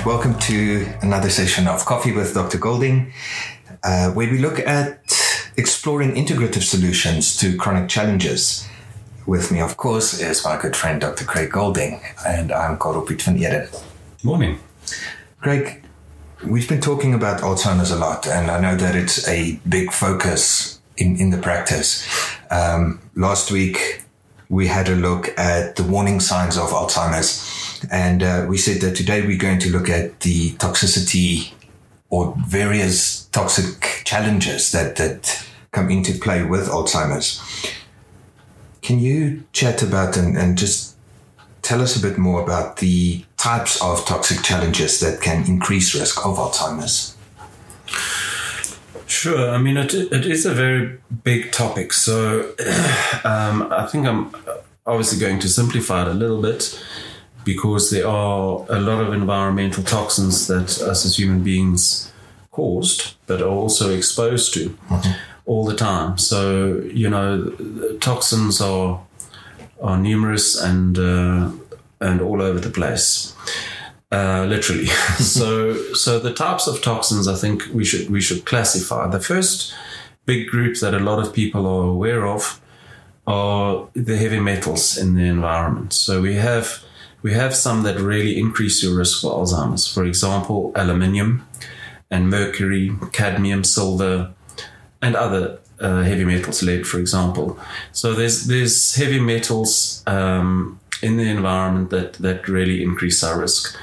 and welcome to another session of Coffee with Dr. Golding, uh, where we look at exploring integrative solutions to chronic challenges. With me, of course, is my good friend Dr. Craig Golding, and I'm Karel Piet van Eden. Morning. Craig, we've been talking about Alzheimer's a lot, and I know that it's a big focus in, in the practice. Um, last week, we had a look at the warning signs of Alzheimer's and uh, we said that today we're going to look at the toxicity or various toxic challenges that, that come into play with Alzheimer's. Can you chat about and, and just tell us a bit more about the types of toxic challenges that can increase risk of Alzheimer's? Sure. I mean, it, it is a very big topic. So um, I think I'm obviously going to simplify it a little bit because there are a lot of environmental toxins that us as human beings caused, but are also exposed to mm-hmm. all the time. So you know, toxins are are numerous and uh, and all over the place, uh, literally. so so the types of toxins I think we should we should classify. The first big group that a lot of people are aware of are the heavy metals in the environment. So we have we have some that really increase your risk for Alzheimer's. For example, aluminium and mercury, cadmium, silver, and other uh, heavy metals, lead, for example. So there's there's heavy metals um, in the environment that that really increase our risk.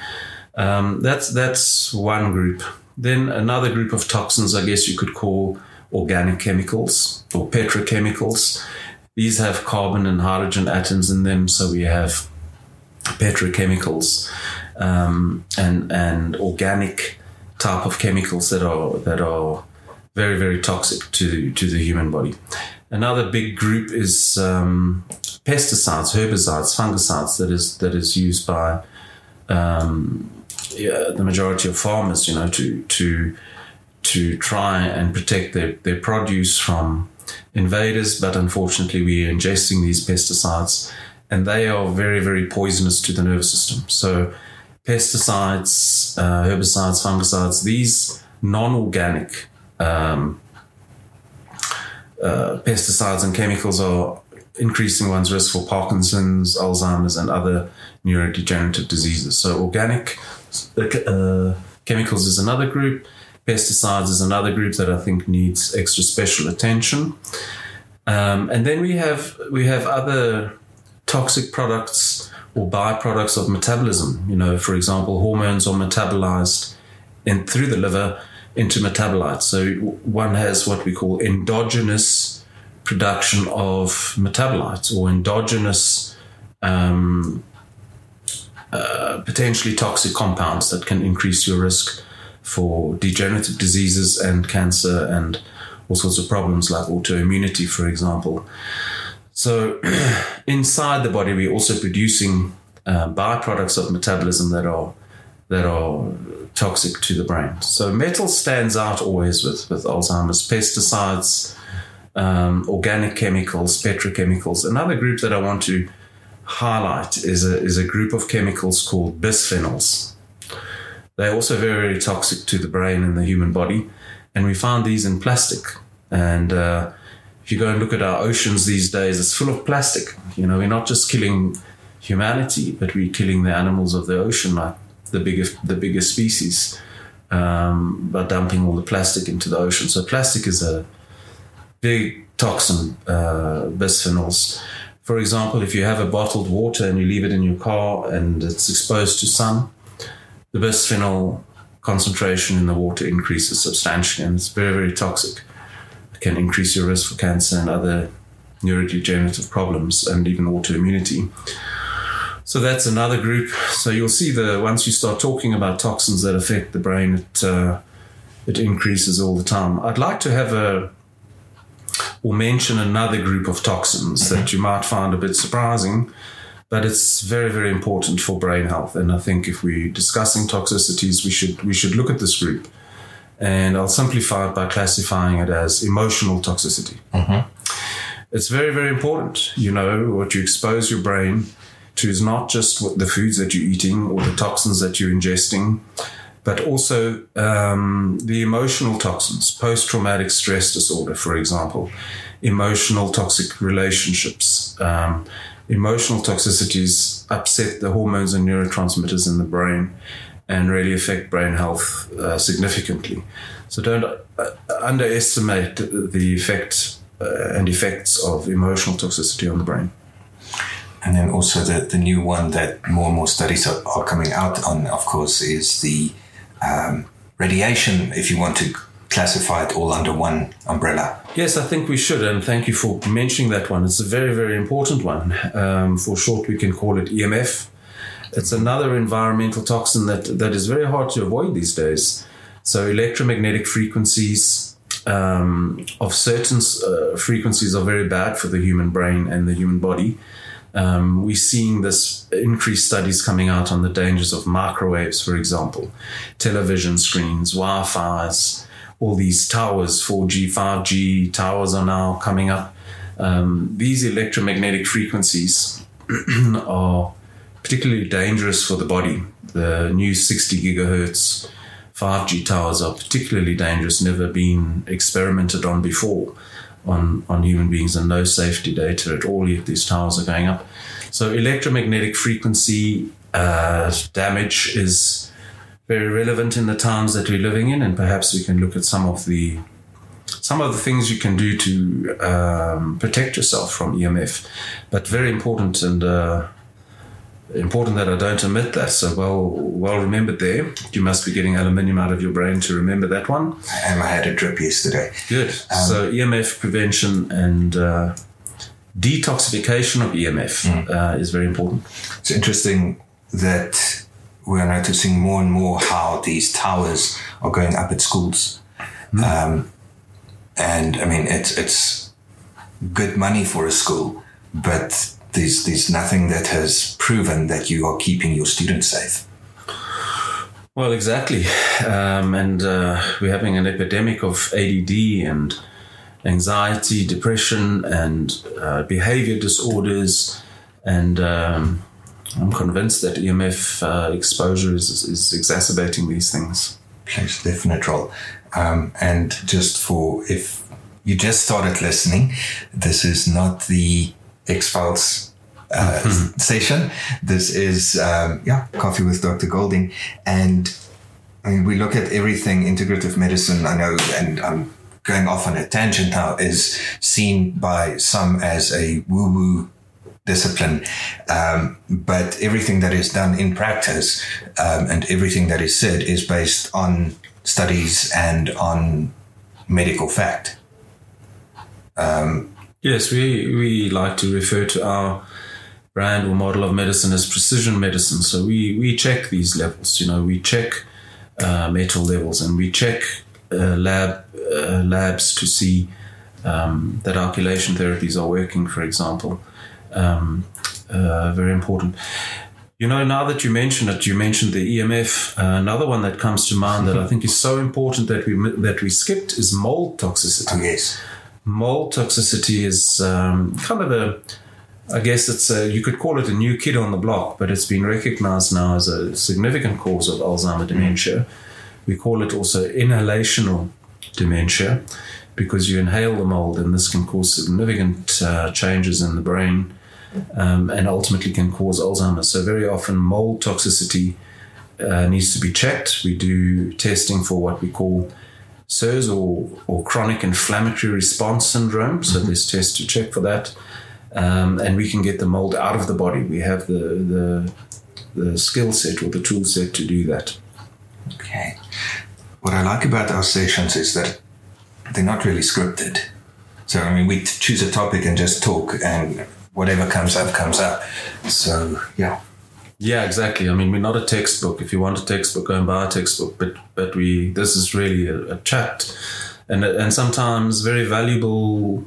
Um, that's that's one group. Then another group of toxins, I guess you could call organic chemicals or petrochemicals. These have carbon and hydrogen atoms in them, so we have petrochemicals um, and and organic type of chemicals that are that are very very toxic to to the human body. Another big group is um, pesticides, herbicides, fungicides that is that is used by um, yeah, the majority of farmers. You know to to to try and protect their, their produce from invaders, but unfortunately we are ingesting these pesticides and they are very, very poisonous to the nervous system. So, pesticides, uh, herbicides, fungicides, these non organic um, uh, pesticides and chemicals are increasing one's risk for Parkinson's, Alzheimer's, and other neurodegenerative diseases. So, organic uh, chemicals is another group. Pesticides is another group that I think needs extra special attention. Um, and then we have we have other toxic products or byproducts of metabolism. You know, for example, hormones are metabolized in through the liver into metabolites. So one has what we call endogenous production of metabolites or endogenous um, uh, potentially toxic compounds that can increase your risk for degenerative diseases and cancer and all sorts of problems like autoimmunity, for example. So inside the body, we're also producing uh, byproducts of metabolism that are that are toxic to the brain. So metal stands out always with with Alzheimer's. Pesticides, um, organic chemicals, petrochemicals. Another group that I want to highlight is a is a group of chemicals called bisphenols. They're also very, very toxic to the brain and the human body, and we find these in plastic. And uh, if you go and look at our oceans these days, it's full of plastic. You know, we're not just killing humanity, but we're killing the animals of the ocean, like the biggest the biggest species, um, by dumping all the plastic into the ocean. So plastic is a big toxin, uh, bisphenols. For example, if you have a bottled water and you leave it in your car and it's exposed to sun, the bisphenol concentration in the water increases substantially and it's very, very toxic can increase your risk for cancer and other neurodegenerative problems and even autoimmunity. So that's another group. So you'll see the once you start talking about toxins that affect the brain, it uh, it increases all the time. I'd like to have a or mention another group of toxins that you might find a bit surprising, but it's very very important for brain health. And I think if we're discussing toxicities, we should we should look at this group and I'll simplify it by classifying it as emotional toxicity. Mm-hmm. It's very, very important. You know, what you expose your brain to is not just what the foods that you're eating or the toxins that you're ingesting, but also um, the emotional toxins, post traumatic stress disorder, for example, emotional toxic relationships. Um, emotional toxicities upset the hormones and neurotransmitters in the brain and really affect brain health uh, significantly. So don't uh, underestimate the effect uh, and effects of emotional toxicity on the brain. And then also the, the new one that more and more studies are, are coming out on, of course, is the um, radiation, if you want to classify it all under one umbrella. Yes, I think we should, and thank you for mentioning that one. It's a very, very important one. Um, for short, we can call it EMF. It's another environmental toxin that, that is very hard to avoid these days. So, electromagnetic frequencies um, of certain uh, frequencies are very bad for the human brain and the human body. Um, we're seeing this increased studies coming out on the dangers of microwaves, for example, television screens, Wi Fi's, all these towers, 4G, 5G towers are now coming up. Um, these electromagnetic frequencies are particularly dangerous for the body. The new 60 gigahertz 5G towers are particularly dangerous, never been experimented on before on, on human beings and no safety data at all yet these towers are going up. So electromagnetic frequency uh, damage is very relevant in the times that we're living in, and perhaps we can look at some of the some of the things you can do to um, protect yourself from EMF. But very important and uh, important that I don't omit that. So well, well remembered there. You must be getting aluminium out of your brain to remember that one. And I had a drip yesterday. Good. Um, so EMF prevention and uh, detoxification of EMF mm. uh, is very important. It's interesting that we're noticing more and more how these towers are going up at schools. Mm. Um, and I mean, it's it's good money for a school, but there's there's nothing that has proven that you are keeping your students safe. Well, exactly, um, and uh, we're having an epidemic of ADD and anxiety, depression, and uh, behavior disorders, and um, I'm convinced that EMF uh, exposure is, is exacerbating these things. Plays a definite role. Um, and just for if you just started listening, this is not the X Files uh, mm-hmm. station. This is um, yeah, coffee with Dr. Golding, and I mean we look at everything integrative medicine. I know, and I'm going off on a tangent now. Is seen by some as a woo woo discipline, um, but everything that is done in practice um, and everything that is said is based on studies and on medical fact. Um, yes, we we like to refer to our brand or model of medicine as precision medicine. So we, we check these levels, you know, we check uh, metal levels and we check uh, lab uh, labs to see um, that alkylation therapies are working, for example. Um, uh, very important. You know, now that you mention it, you mentioned the EMF. Uh, another one that comes to mind that I think is so important that we that we skipped is mold toxicity. Oh, yes, mold toxicity is um, kind of a I guess it's a, you could call it a new kid on the block, but it's been recognized now as a significant cause of Alzheimer mm. dementia. We call it also inhalational dementia because you inhale the mold, and this can cause significant uh, changes in the brain um, and ultimately can cause Alzheimer's. So, very often, mold toxicity uh, needs to be checked. We do testing for what we call CIRS or, or chronic inflammatory response syndrome. So, mm-hmm. there's tests to check for that um, and we can get the mold out of the body. We have the the, the skill set or the tool set to do that. Okay. What I like about our sessions is that they're not really scripted. So I mean, we choose a topic and just talk, and whatever comes up comes up. So yeah. Yeah, exactly. I mean, we're not a textbook. If you want a textbook, go and buy a textbook. But but we this is really a, a chat, and and sometimes very valuable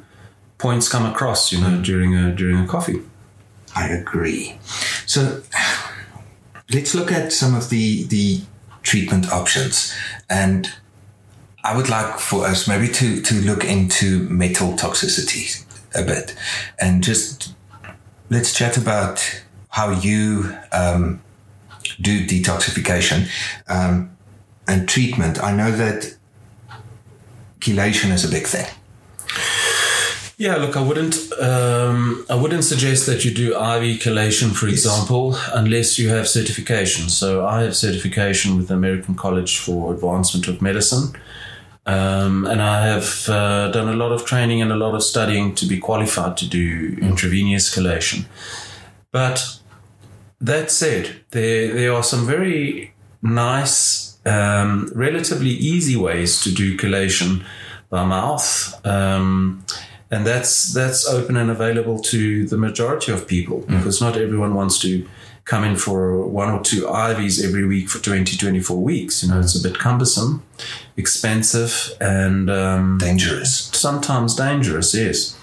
points come across, you know, mm. during a during a coffee. I agree. So let's look at some of the the treatment options, and I would like for us maybe to to look into metal toxicity a bit, and just let's chat about how you um, do detoxification um, and treatment. I know that chelation is a big thing. Yeah, look, I wouldn't, um, I wouldn't suggest that you do IV chelation, for example, unless you have certification. So I have certification with the American College for Advancement of Medicine, um, and I have uh, done a lot of training and a lot of studying to be qualified to do intravenous chelation. But that said, there there are some very nice, um, relatively easy ways to do chelation by mouth. Um, and that's that's open and available to the majority of people because not everyone wants to come in for one or two IVs every week for 20, 24 weeks. You know, it's a bit cumbersome, expensive, and um, Dangerous. sometimes dangerous, yes.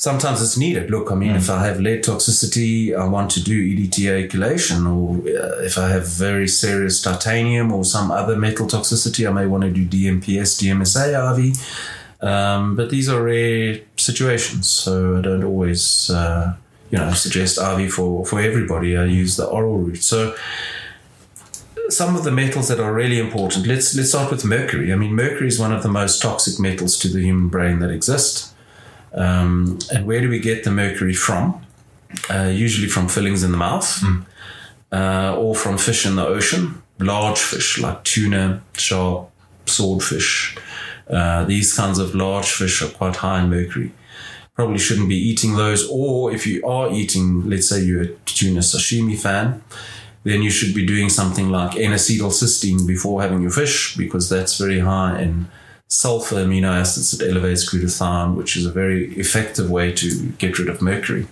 Sometimes it's needed. Look, I mean, if I have lead toxicity, I want to do EDTA chelation, or uh, if I have very serious titanium or some other metal toxicity, I may want to do DMPS, DMSA IV. Um, but these are rare situations, so I don't always, uh, you know, suggest IV for, for everybody. I use the oral route. So some of the metals that are really important. Let's let's start with mercury. I mean, mercury is one of the most toxic metals to the human brain that exist. Um, and where do we get the mercury from? Uh, usually from fillings in the mouth, uh, or from fish in the ocean, large fish like tuna, shark, swordfish. Uh, these kinds of large fish are quite high in mercury. Probably shouldn't be eating those, or if you are eating, let's say you're a tuna sashimi fan, then you should be doing something like N-acetylcysteine before having your fish because that's very high in sulfur amino acids that elevates glutathione, which is a very effective way to get rid of mercury.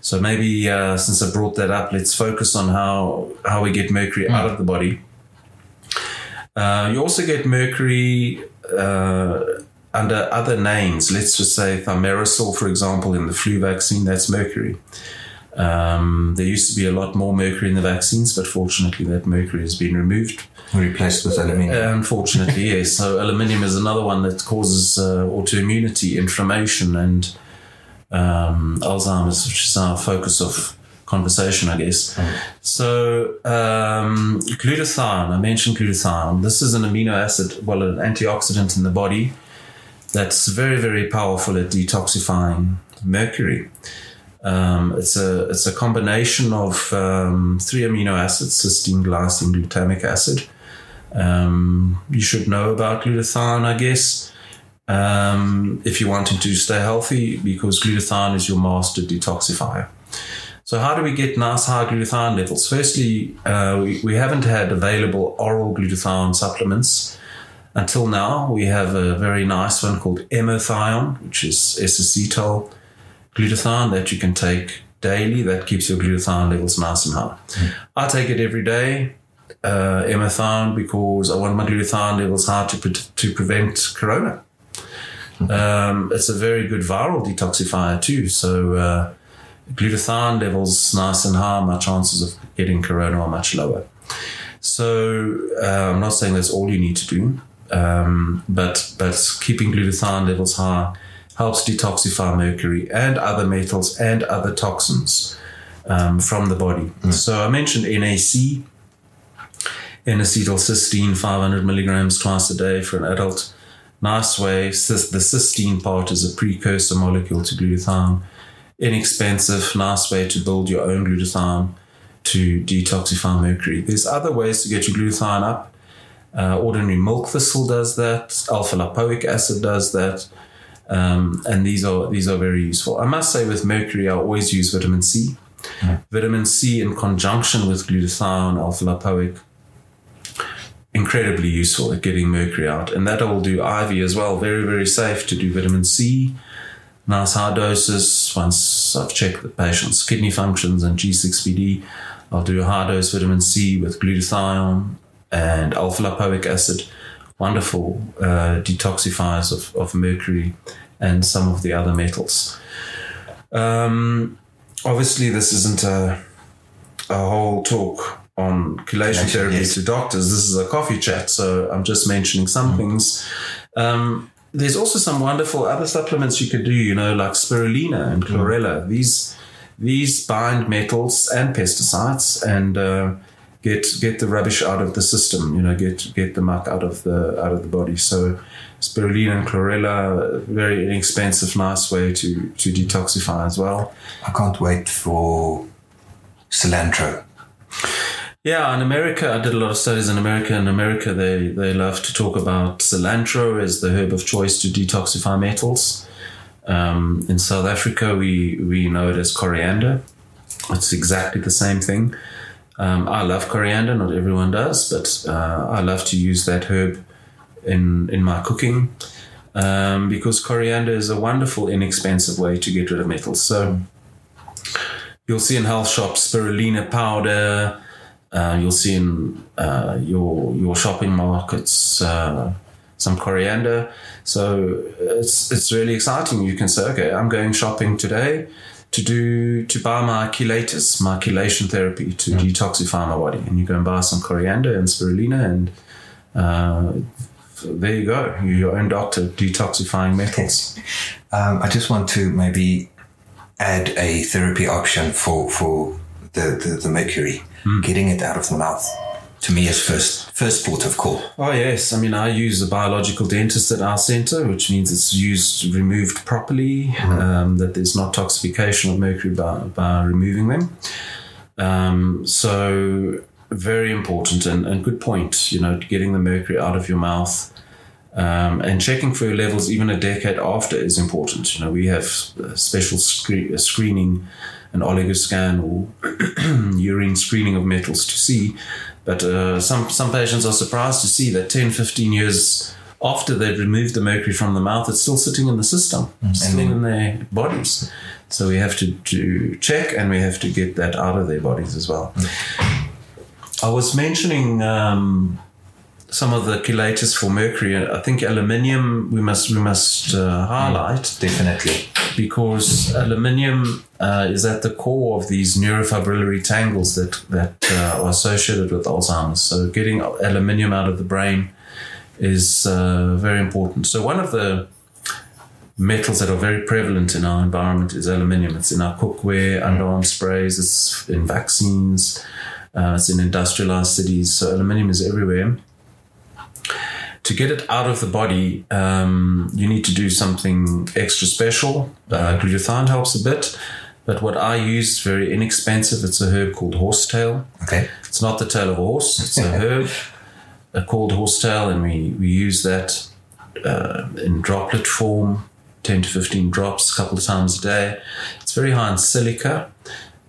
So maybe uh, since I brought that up, let's focus on how how we get mercury out of the body. Uh, you also get mercury uh, under other names. Let's just say thimerosal, for example, in the flu vaccine, that's mercury. Um, there used to be a lot more mercury in the vaccines, but fortunately, that mercury has been removed. Replaced with aluminium. Unfortunately, yes. So aluminium is another one that causes uh, autoimmunity, inflammation, and um, Alzheimer's, which is our focus of conversation, I guess. So um, glutathione, I mentioned glutathione. This is an amino acid, well, an antioxidant in the body that's very, very powerful at detoxifying mercury. Um, it's a it's a combination of um, three amino acids: cysteine, glycine, glutamic acid. Um, you should know about glutathione, I guess, um, if you're wanting to stay healthy, because glutathione is your master detoxifier. So, how do we get nice high glutathione levels? Firstly, uh, we, we haven't had available oral glutathione supplements until now. We have a very nice one called Emothione, which is S-acetyl glutathione that you can take daily. That keeps your glutathione levels nice and high. I take it every day, uh, because I want my glutathione levels high to, pre- to prevent corona. Um, it's a very good viral detoxifier too. So uh, glutathione levels nice and high, my chances of getting corona are much lower. So uh, I'm not saying that's all you need to do, um, but but keeping glutathione levels high helps detoxify mercury and other metals and other toxins um, from the body. So I mentioned NAC, N-acetylcysteine, 500 milligrams twice a day for an adult. Nice way. The cysteine part is a precursor molecule to glutathione. Inexpensive, nice way to build your own glutathione to detoxify mercury. There's other ways to get your glutathione up. Uh, ordinary milk thistle does that. Alpha lipoic acid does that. Um, and these are these are very useful. I must say, with mercury, I always use vitamin C. Vitamin C in conjunction with glutathione, alpha lipoic, incredibly useful at getting mercury out. And that I will do IV as well. Very very safe to do vitamin C. Nice high doses. Once I've checked the patient's kidney functions and G6PD, I'll do a high dose vitamin C with glutathione and alpha lipoic acid wonderful uh, detoxifiers of, of mercury and some of the other metals. Um, obviously, this isn't a, a whole talk on chelation therapy yes. to doctors. This is a coffee chat, so I'm just mentioning some things. Um, there's also some wonderful other supplements you could do, you know, like spirulina and chlorella. These these bind metals and pesticides and uh, get get the rubbish out of the system. You know, get get the muck out of the out of the body. So spirulina and chlorella, very inexpensive, nice way to to detoxify as well. I can't wait for cilantro. Yeah, in America, I did a lot of studies in America. In America, they, they love to talk about cilantro as the herb of choice to detoxify metals. Um, in South Africa, we, we know it as coriander. It's exactly the same thing. Um, I love coriander, not everyone does, but uh, I love to use that herb in, in my cooking um, because coriander is a wonderful, inexpensive way to get rid of metals. So you'll see in health shops spirulina powder. Uh, you'll see in uh, your your shopping markets uh, some coriander. So it's it's really exciting. You can say, okay, I'm going shopping today to do to buy my chelators, my chelation therapy to mm. detoxify my body, and you go and buy some coriander and spirulina, and uh, there you go. You're your own doctor detoxifying metals. um, I just want to maybe add a therapy option for for the the, the mercury mm. getting it out of the mouth to me is first first port of call. Oh yes, I mean I use a biological dentist at our centre, which means it's used removed properly, mm. um, that there's not toxification of mercury by, by removing them. Um, so very important and, and good point. You know, getting the mercury out of your mouth. Um, and checking for your levels even a decade after is important. You know, we have special scre- screening an oligoscan or urine screening of metals to see. But uh, some, some patients are surprised to see that 10, 15 years after they've removed the mercury from the mouth, it's still sitting in the system, mm-hmm. still in their bodies. So we have to, to check and we have to get that out of their bodies as well. Mm-hmm. I was mentioning um, some of the chelators for mercury. I think aluminium we must we must uh, highlight mm, definitely because aluminium uh, is at the core of these neurofibrillary tangles that that uh, are associated with Alzheimer's. So getting aluminium out of the brain is uh, very important. So one of the metals that are very prevalent in our environment is aluminium. It's in our cookware, underarm sprays, it's in vaccines, uh, it's in industrialized cities. So aluminium is everywhere to get it out of the body, um, you need to do something extra special. Uh, glutathione helps a bit, but what I use is very inexpensive. It's a herb called horsetail. Okay, it's not the tail of a horse. It's a herb called horsetail, and we we use that uh, in droplet form, ten to fifteen drops, a couple of times a day. It's very high in silica.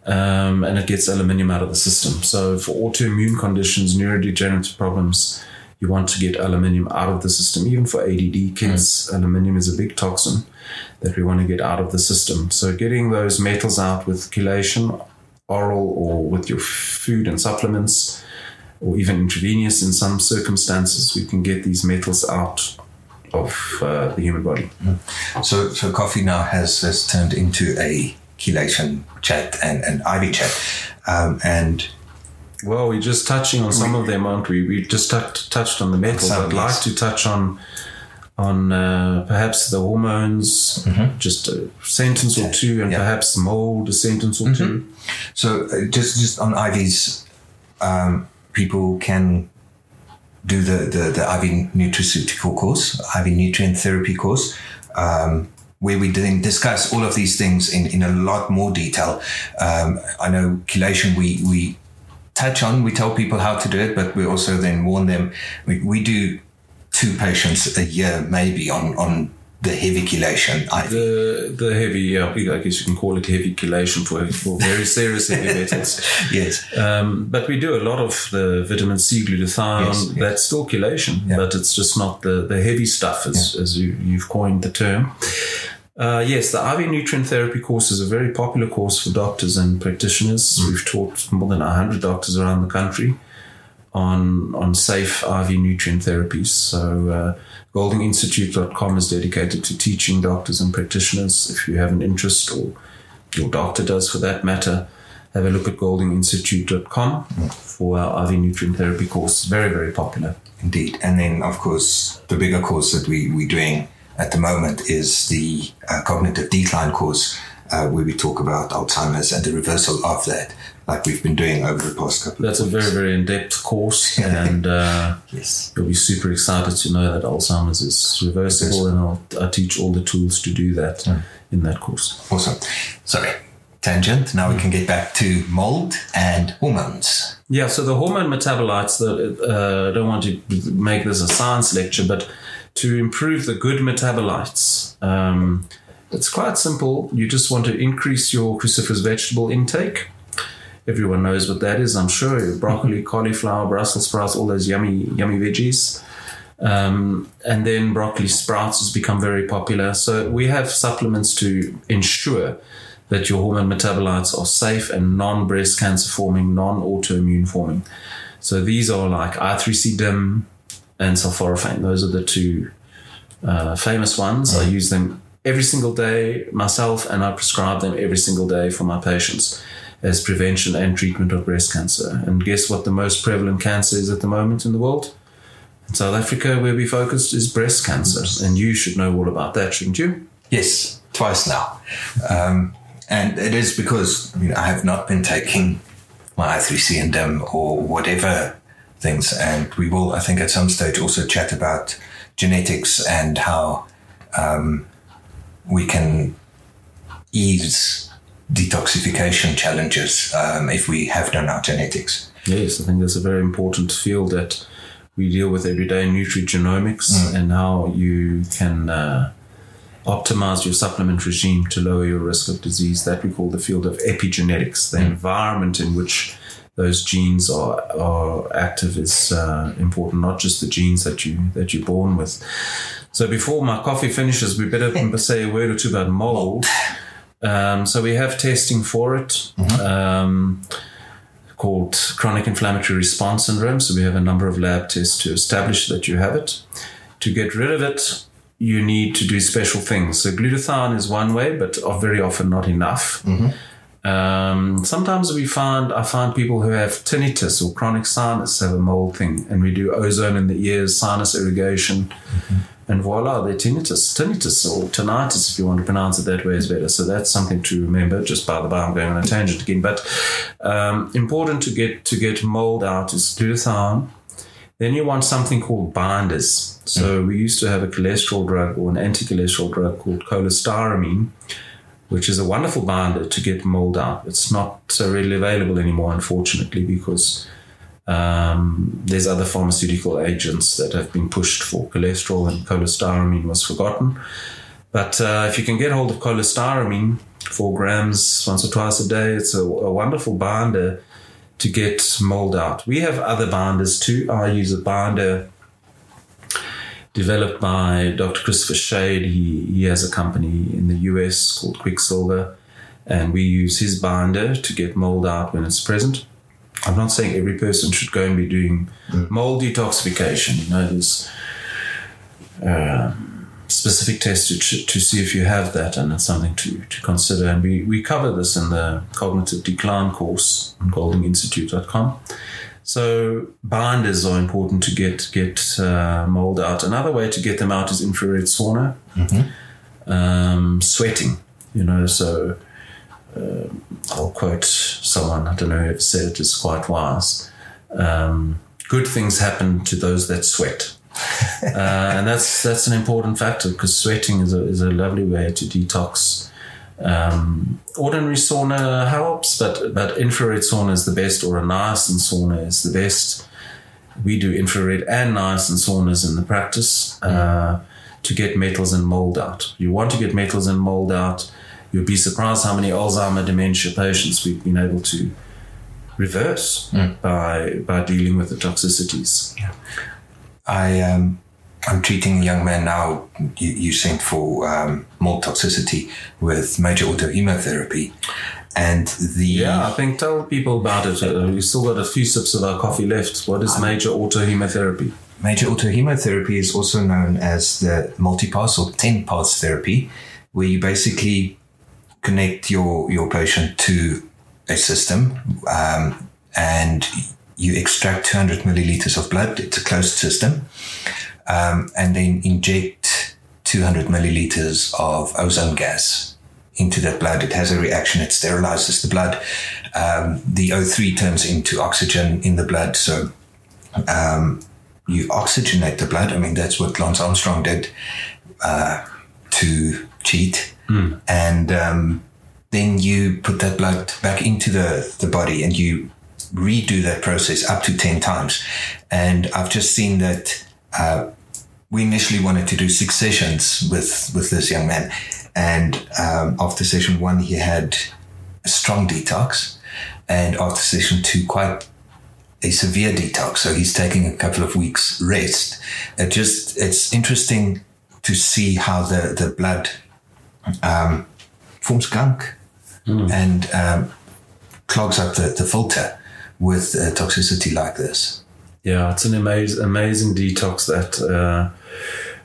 Um, and it gets aluminium out of the system. So, for autoimmune conditions, neurodegenerative problems, you want to get aluminium out of the system. Even for ADD kids, mm. aluminium is a big toxin that we want to get out of the system. So getting those metals out with chelation, oral or with your food and supplements, or even intravenous in some circumstances, we can get these metals out of uh, the human body. Mm. So, so coffee now has, has turned into a chelation chat and an IV chat. Um, and well, we're just touching on some of them, aren't we? We just t- touched on the metals. I'd like to touch on on uh, perhaps the hormones, mm-hmm. just a sentence or two, and yeah. perhaps mold, a sentence or mm-hmm. two. So, uh, just just on IVs, um, people can do the, the, the IV nutraceutical course, IV nutrient therapy course. Um, where we then discuss all of these things in, in a lot more detail. Um, I know chelation, we, we touch on. We tell people how to do it, but we also then warn them. We, we do two patients a year, maybe on on the heavy chelation. The the heavy, yeah, I guess you can call it heavy chelation for, for very serious heavy metals. yes. Um, but we do a lot of the vitamin C, glutathione. Yes, yes. That's still chelation, yeah. but it's just not the, the heavy stuff, as, yeah. as you, you've coined the term. Uh, yes, the IV nutrient therapy course is a very popular course for doctors and practitioners. Mm. We've taught more than 100 doctors around the country on, on safe IV nutrient therapies. So, uh, goldinginstitute.com is dedicated to teaching doctors and practitioners. If you have an interest, or your doctor does for that matter, have a look at goldinginstitute.com mm. for our IV nutrient therapy course. Very, very popular. Indeed. And then, of course, the bigger course that we, we're doing at the moment is the uh, cognitive decline course. uh, where we talk about Alzheimer's and the reversal of that, like we've been doing over the past couple. Of years. That's a very very in depth course, and uh, yes. you'll be super excited to know that Alzheimer's is reversible, and I'll I teach all the tools to do that in that course. Awesome. Sorry, tangent. Now we can get back to mold and hormones. Yeah, so the hormone metabolites, the, uh, I don't want to make this a science lecture, but to improve the good metabolites, um, it's quite simple. You just want to increase your cruciferous vegetable intake. Everyone knows what that is, I'm sure. Broccoli, cauliflower, Brussels sprouts, all those yummy, yummy veggies. Um, and then broccoli sprouts has become very popular. So we have supplements to ensure that your hormone metabolites are safe and non-breast cancer forming, non-autoimmune forming. So these are like I3C DIM and sulforaphane. Those are the two uh, famous ones. I use them every single day myself, and I prescribe them every single day for my patients as prevention and treatment of breast cancer. And guess what the most prevalent cancer is at the moment in the world? In South Africa, where we focused, is breast cancer. And you should know all about that, shouldn't you? Yes, twice now. Um, and it is because you know, I have not been taking my I3C and DIM or whatever things. And we will, I think, at some stage also chat about genetics and how um, we can ease detoxification challenges um, if we have done our genetics. Yes, I think that's a very important field that we deal with every day in nutrigenomics and how you can uh, optimize your supplement regime to lower your risk of disease. That we call the field of epigenetics. The environment in which those genes are, are active is uh, important, not just the genes that you that you're born with. So before my coffee finishes, we better say a word or two about mold. Um, so we have testing for it. Um, called chronic inflammatory response syndrome. So we have a number of lab tests to establish that you have it. To get rid of it, you need to do special things. So glutathione is one way, but very often not enough. Um, sometimes we find I find people who have tinnitus or chronic sinus have a mold thing, and we do ozone in the ears, sinus irrigation, and voila, they're tinnitus, tinnitus or tinnitus, if you want to pronounce it that way, is better. So that's something to remember. Just by the by, I'm going on a tangent again, but um, important to get to get mold out is glutathione. Then you want something called binders. So we used to have a cholesterol drug or an anti-cholesterol drug called cholestyramine, which is a wonderful binder to get mold out. It's not so readily available anymore, unfortunately, because um, there's other pharmaceutical agents that have been pushed for cholesterol, and cholestyramine was forgotten. But uh, if you can get hold of cholestyramine, four grams once or twice a day, it's a, a wonderful binder to get mold out. We have other binders too. I use a binder developed by Dr. Christopher Shade. He, he has a company in the US called Quicksilver, and we use his binder to get mold out when it's present. I'm not saying every person should go and be doing mold detoxification. You know, there's um, specific tests to, to see if you have that, and it's something to, to consider. And we, we cover this in the cognitive decline course on goldinginstitute.com. So binders are important to get get uh, mold out. Another way to get them out is infrared sauna, um, sweating. You know, so uh, I'll quote someone I don't know who said it is quite wise. Um, good things happen to those that sweat. uh, and that's that's an important factor because sweating is a, is a lovely way to detox. Um, ordinary sauna helps, but but infrared sauna is the best, or a niacin sauna is the best. We do infrared and niacin saunas in the practice uh, to get metals and mold out. You want to get metals and mold out. You'd be surprised how many Alzheimer dementia patients we've been able to reverse by by dealing with the toxicities. I um, I'm treating a young man now. You, you for um, mold toxicity with major autohemotherapy, and the Yeah, I think tell people about it. Uh, we still got a few sips of our coffee left. What is major autohemotherapy? Major autohemotherapy is also known as the multipass or 10 pass therapy, where you basically connect your, your patient to a system um, and you extract 200 milliliters of blood. It's a closed system. Um, and then inject 200 milliliters of ozone gas into that blood. It has a reaction. It sterilizes the blood. Um, the O3 turns into oxygen in the blood. So um, you oxygenate the blood. I mean, that's what Lance Armstrong did uh, to cheat. And um, then you put that blood back into the, the body and you redo that process up to 10 times. And I've just seen that uh, we initially wanted to do six sessions with, with this young man. And um, after session one, he had a strong detox. And after session two, quite a severe detox. So he's taking a couple of weeks rest. It just, it's interesting to see how the, the blood um, forms gunk and um, clogs up the, the filter with uh, toxicity like this. Yeah, it's an amazing, amazing detox that uh,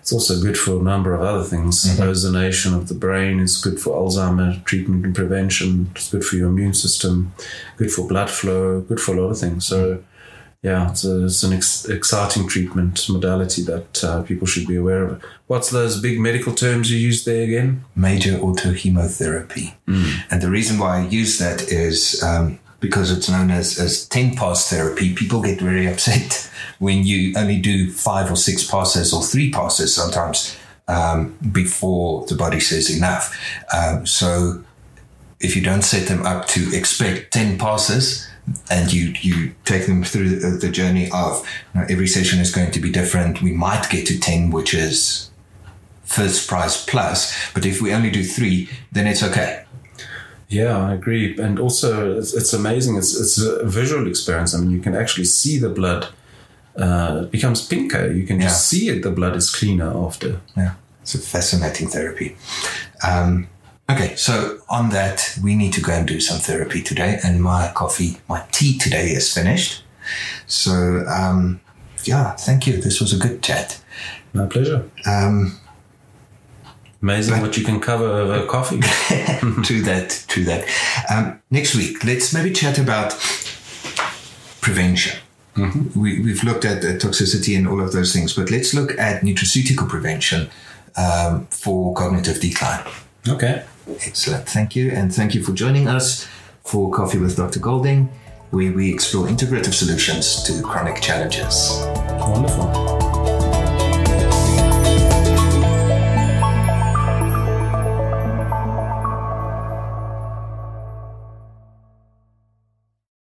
it's also good for a number of other things. Ozonation of the brain is good for Alzheimer treatment and prevention. It's good for your immune system, good for blood flow, good for a lot of things. So, yeah, it's, a, it's an ex- exciting treatment modality that uh, people should be aware of. What's those big medical terms you use there again? major autohemotherapy. And the reason why I use that is um, because it's known as, as 10 pass therapy. People get very upset when you only do five or six passes or three passes sometimes um, before the body says enough. Um, so if you don't set them up to expect 10 passes, and you you take them through the, the journey of you know, every session is going to be different. We might get to 10, which is first prize plus. But if we only do three, then it's okay. Yeah, I agree. And also, it's, it's amazing. It's, it's a visual experience. I mean, you can actually see the blood. Uh, it becomes pinker. You can just see it. The blood is cleaner after. Yeah, it's a fascinating therapy. Um, okay, so on that, we need to go and do some therapy today. And my coffee, my tea today is finished. So, um, yeah, thank you. This was a good chat. My pleasure. Um, Amazing what you can cover over coffee. to that, to that. Um, next week, let's maybe chat about prevention. We, we've looked at the toxicity and all of those things, but let's look at nutraceutical prevention um, for cognitive decline. okay. Excellent. Thank you. And thank you for joining us for Coffee with Dr. Golding, where we explore integrative solutions to chronic challenges. Wonderful.